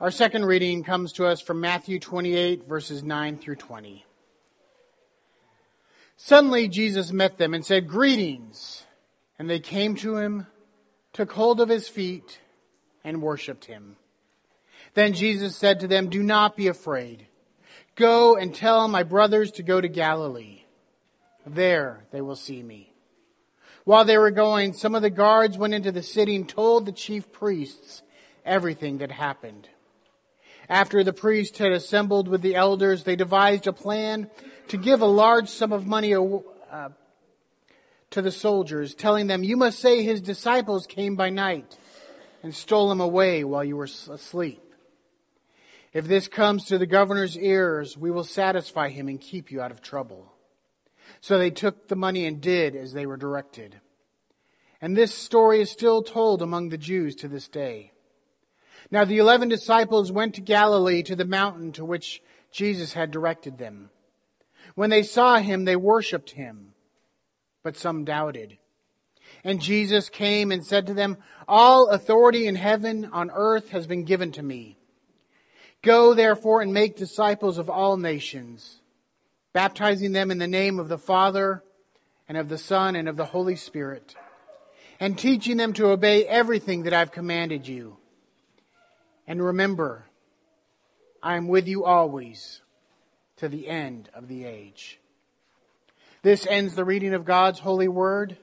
Our second reading comes to us from Matthew 28, verses 9 through 20. Suddenly Jesus met them and said, Greetings. And they came to him, took hold of his feet, and worshiped him. Then Jesus said to them, Do not be afraid. Go and tell my brothers to go to Galilee. There they will see me. While they were going, some of the guards went into the city and told the chief priests everything that happened. After the priests had assembled with the elders, they devised a plan to give a large sum of money uh, to the soldiers, telling them, You must say his disciples came by night and stole him away while you were asleep. If this comes to the governor's ears, we will satisfy him and keep you out of trouble. So they took the money and did as they were directed. And this story is still told among the Jews to this day. Now the eleven disciples went to Galilee to the mountain to which Jesus had directed them. When they saw him, they worshiped him, but some doubted. And Jesus came and said to them, All authority in heaven on earth has been given to me. Go therefore and make disciples of all nations baptizing them in the name of the Father and of the Son and of the Holy Spirit, and teaching them to obey everything that I've commanded you. And remember, I am with you always to the end of the age. This ends the reading of God's holy word.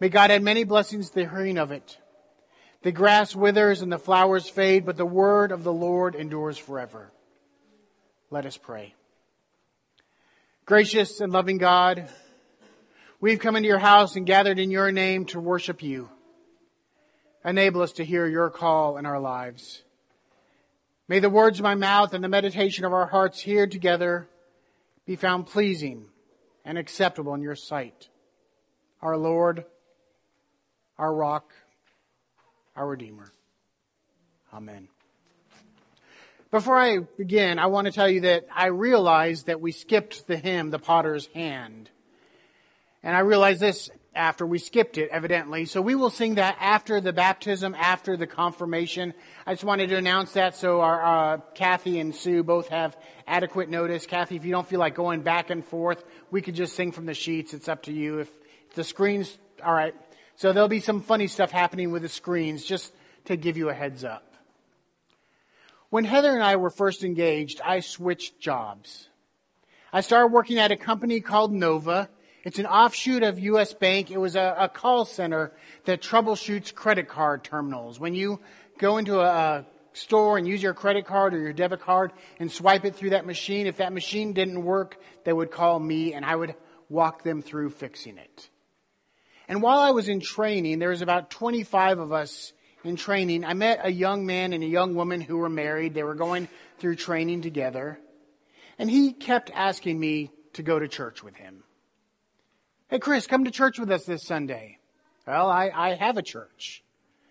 May God add many blessings to the hearing of it. The grass withers and the flowers fade, but the word of the Lord endures forever. Let us pray. Gracious and loving God, we've come into your house and gathered in your name to worship you. Enable us to hear your call in our lives. May the words of my mouth and the meditation of our hearts here together be found pleasing and acceptable in your sight. Our Lord, our rock, our Redeemer. Amen. Before I begin, I want to tell you that I realized that we skipped the hymn, The Potter's Hand. And I realized this after we skipped it, evidently. So we will sing that after the baptism, after the confirmation. I just wanted to announce that so our uh, Kathy and Sue both have adequate notice. Kathy, if you don't feel like going back and forth, we could just sing from the sheets. It's up to you. If, the screens, all right. So there'll be some funny stuff happening with the screens, just to give you a heads up. When Heather and I were first engaged, I switched jobs. I started working at a company called Nova. It's an offshoot of US Bank. It was a, a call center that troubleshoots credit card terminals. When you go into a, a store and use your credit card or your debit card and swipe it through that machine, if that machine didn't work, they would call me and I would walk them through fixing it. And while I was in training, there was about 25 of us in training, I met a young man and a young woman who were married. They were going through training together. And he kept asking me to go to church with him. Hey, Chris, come to church with us this Sunday. Well, I, I have a church.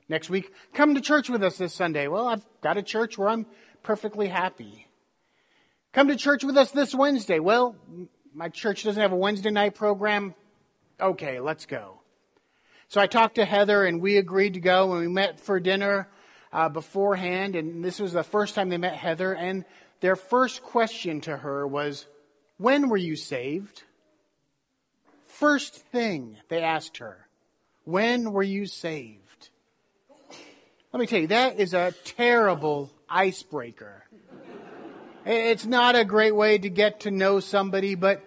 Next week, come to church with us this Sunday. Well, I've got a church where I'm perfectly happy. Come to church with us this Wednesday. Well, my church doesn't have a Wednesday night program. Okay, let's go. So I talked to Heather and we agreed to go and we met for dinner uh, beforehand. And this was the first time they met Heather. And their first question to her was, When were you saved? First thing they asked her, When were you saved? Let me tell you, that is a terrible icebreaker. It's not a great way to get to know somebody, but,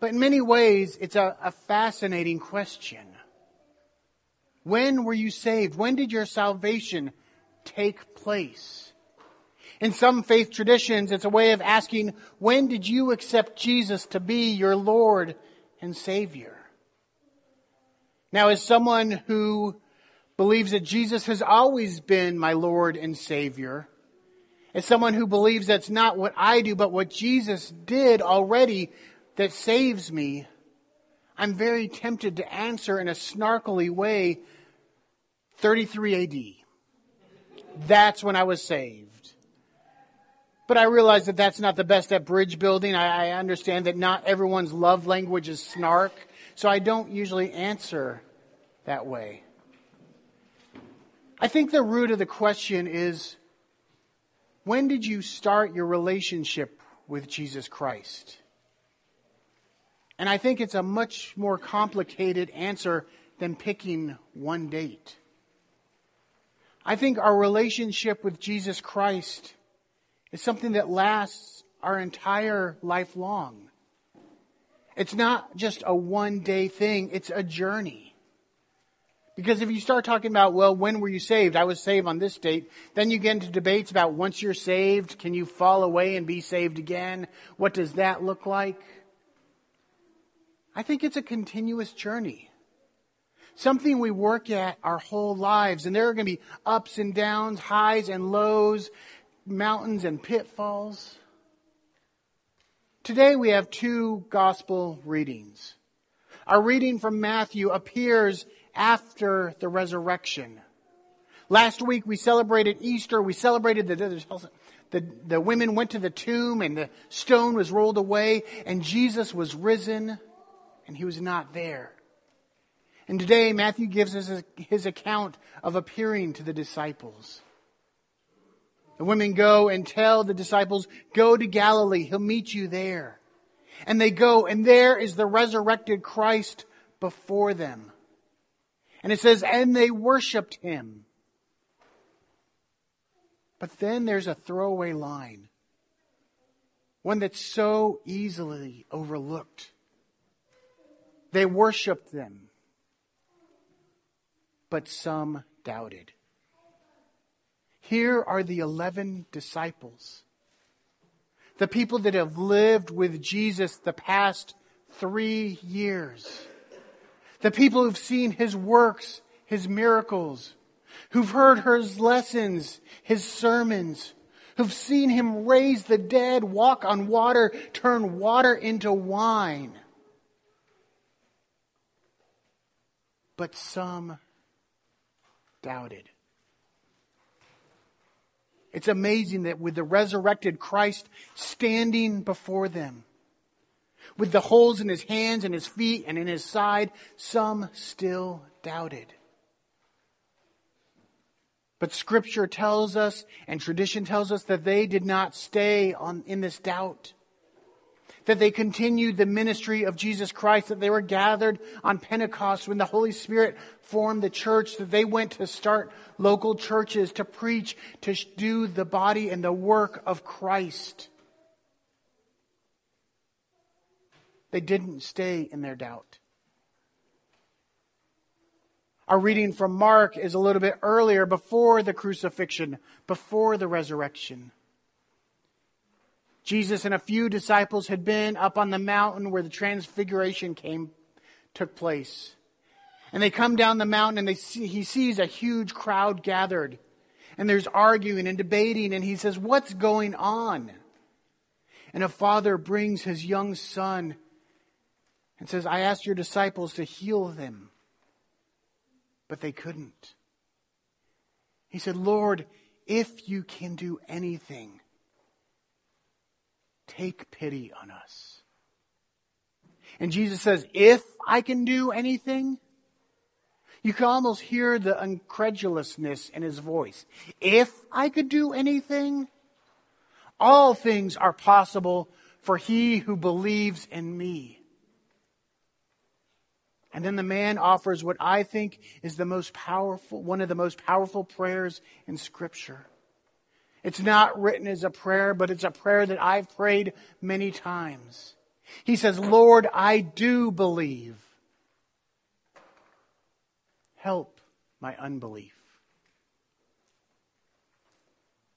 but in many ways, it's a, a fascinating question. When were you saved? When did your salvation take place? In some faith traditions, it's a way of asking, when did you accept Jesus to be your Lord and Savior? Now, as someone who believes that Jesus has always been my Lord and Savior, as someone who believes that's not what I do, but what Jesus did already that saves me, I'm very tempted to answer in a snarkily way 33 AD. That's when I was saved. But I realize that that's not the best at bridge building. I, I understand that not everyone's love language is snark, so I don't usually answer that way. I think the root of the question is When did you start your relationship with Jesus Christ? And I think it's a much more complicated answer than picking one date. I think our relationship with Jesus Christ is something that lasts our entire life long. It's not just a one day thing, it's a journey. Because if you start talking about, well, when were you saved? I was saved on this date. Then you get into debates about once you're saved, can you fall away and be saved again? What does that look like? I think it's a continuous journey. Something we work at our whole lives. And there are going to be ups and downs, highs and lows, mountains and pitfalls. Today we have two gospel readings. Our reading from Matthew appears after the resurrection. Last week we celebrated Easter. We celebrated the, the, the women went to the tomb and the stone was rolled away and Jesus was risen and he was not there. And today, Matthew gives us his account of appearing to the disciples. The women go and tell the disciples, go to Galilee. He'll meet you there. And they go, and there is the resurrected Christ before them. And it says, and they worshiped him. But then there's a throwaway line. One that's so easily overlooked. They worshiped them, but some doubted. Here are the 11 disciples, the people that have lived with Jesus the past three years, the people who've seen his works, his miracles, who've heard his lessons, his sermons, who've seen him raise the dead, walk on water, turn water into wine. but some doubted. It's amazing that with the resurrected Christ standing before them, with the holes in his hands and his feet and in his side, some still doubted. But scripture tells us and tradition tells us that they did not stay on, in this doubt that they continued the ministry of Jesus Christ, that they were gathered on Pentecost when the Holy Spirit formed the church, that they went to start local churches, to preach, to do the body and the work of Christ. They didn't stay in their doubt. Our reading from Mark is a little bit earlier, before the crucifixion, before the resurrection. Jesus and a few disciples had been up on the mountain where the transfiguration came, took place. And they come down the mountain and they see, he sees a huge crowd gathered. And there's arguing and debating and he says, what's going on? And a father brings his young son and says, I asked your disciples to heal them, but they couldn't. He said, Lord, if you can do anything, Take pity on us. And Jesus says, If I can do anything, you can almost hear the incredulousness in his voice. If I could do anything, all things are possible for he who believes in me. And then the man offers what I think is the most powerful, one of the most powerful prayers in scripture. It's not written as a prayer, but it's a prayer that I've prayed many times. He says, Lord, I do believe. Help my unbelief.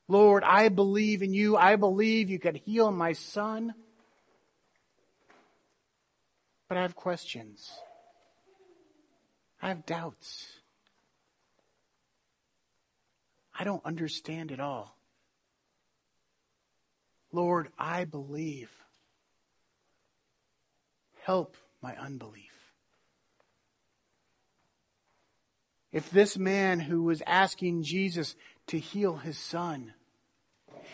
Lord, I believe in you. I believe you could heal my son. But I have questions. I have doubts. I don't understand it all. Lord, I believe. Help my unbelief. If this man who was asking Jesus to heal his son,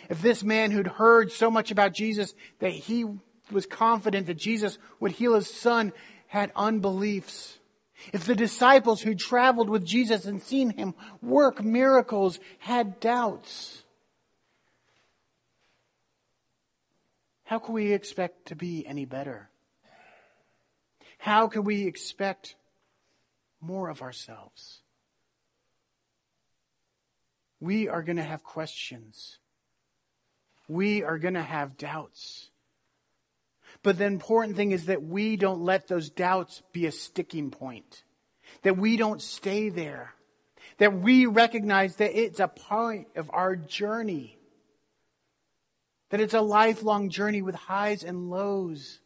if this man who'd heard so much about Jesus that he was confident that Jesus would heal his son had unbeliefs, if the disciples who traveled with Jesus and seen him work miracles had doubts, how can we expect to be any better? How can we expect more of ourselves? We are going to have questions. We are going to have doubts. But the important thing is that we don't let those doubts be a sticking point. That we don't stay there. That we recognize that it's a part of our journey. That it's a lifelong journey with highs and lows.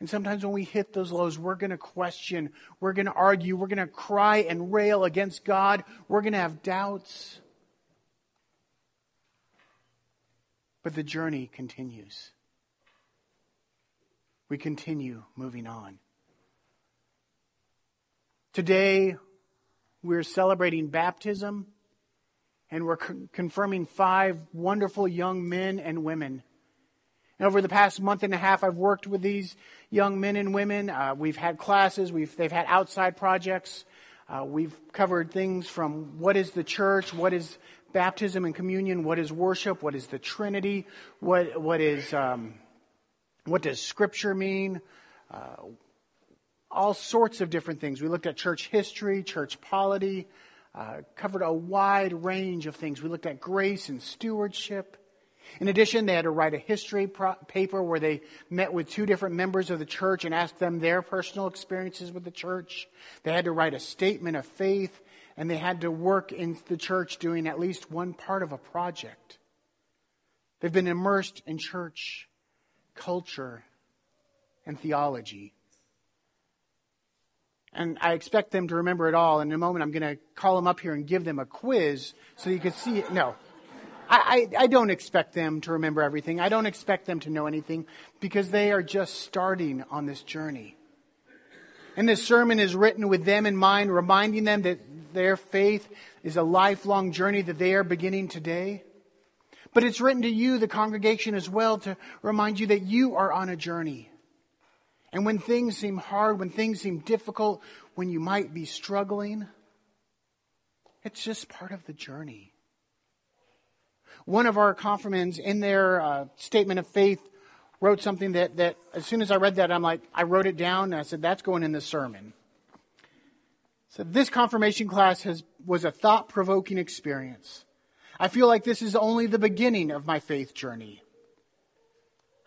And sometimes when we hit those lows, we're going to question, we're going to argue, we're going to cry and rail against God, we're going to have doubts. But the journey continues. We continue moving on. Today, we're celebrating baptism and we're confirming five wonderful young men and women. And over the past month and a half, I've worked with these young men and women. Uh, we've had classes, we've, they've had outside projects. Uh, we've covered things from what is the church, what is baptism and communion, what is worship, what is the Trinity, what, what is, um, what does Scripture mean, uh, all sorts of different things. We looked at church history, church polity, uh, covered a wide range of things. We looked at grace and stewardship. In addition, they had to write a history pro- paper where they met with two different members of the church and asked them their personal experiences with the church. They had to write a statement of faith and they had to work in the church doing at least one part of a project. They've been immersed in church culture and theology. And I expect them to remember it all. In a moment, I'm going to call them up here and give them a quiz so you can see it. No. I, I, I, don't expect them to remember everything. I don't expect them to know anything because they are just starting on this journey. And this sermon is written with them in mind, reminding them that their faith is a lifelong journey that they are beginning today. But it's written to you, the congregation, as well, to remind you that you are on a journey. And when things seem hard, when things seem difficult, when you might be struggling, it's just part of the journey. One of our confirmands in their uh, statement of faith wrote something that, that as soon as I read that, I'm like, I wrote it down and I said, that's going in the sermon. So this confirmation class has, was a thought provoking experience. I feel like this is only the beginning of my faith journey.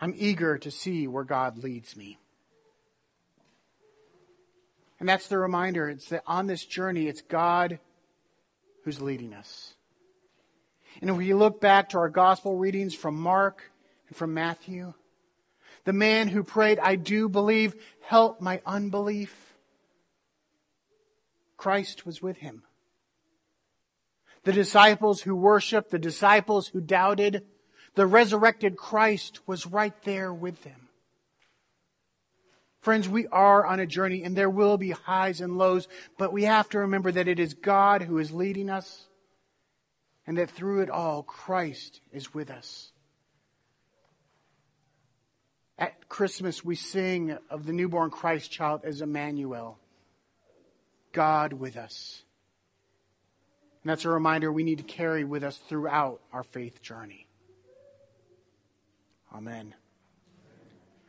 I'm eager to see where God leads me. And that's the reminder. It's that on this journey, it's God who's leading us. And if we look back to our gospel readings from Mark and from Matthew, the man who prayed, I do believe, help my unbelief Christ was with him. The disciples who worshiped, the disciples who doubted, the resurrected Christ was right there with them. Friends, we are on a journey and there will be highs and lows, but we have to remember that it is God who is leading us and that through it all, Christ is with us. At Christmas, we sing of the newborn Christ child as Emmanuel. God with us. And that's a reminder we need to carry with us throughout our faith journey. Amen.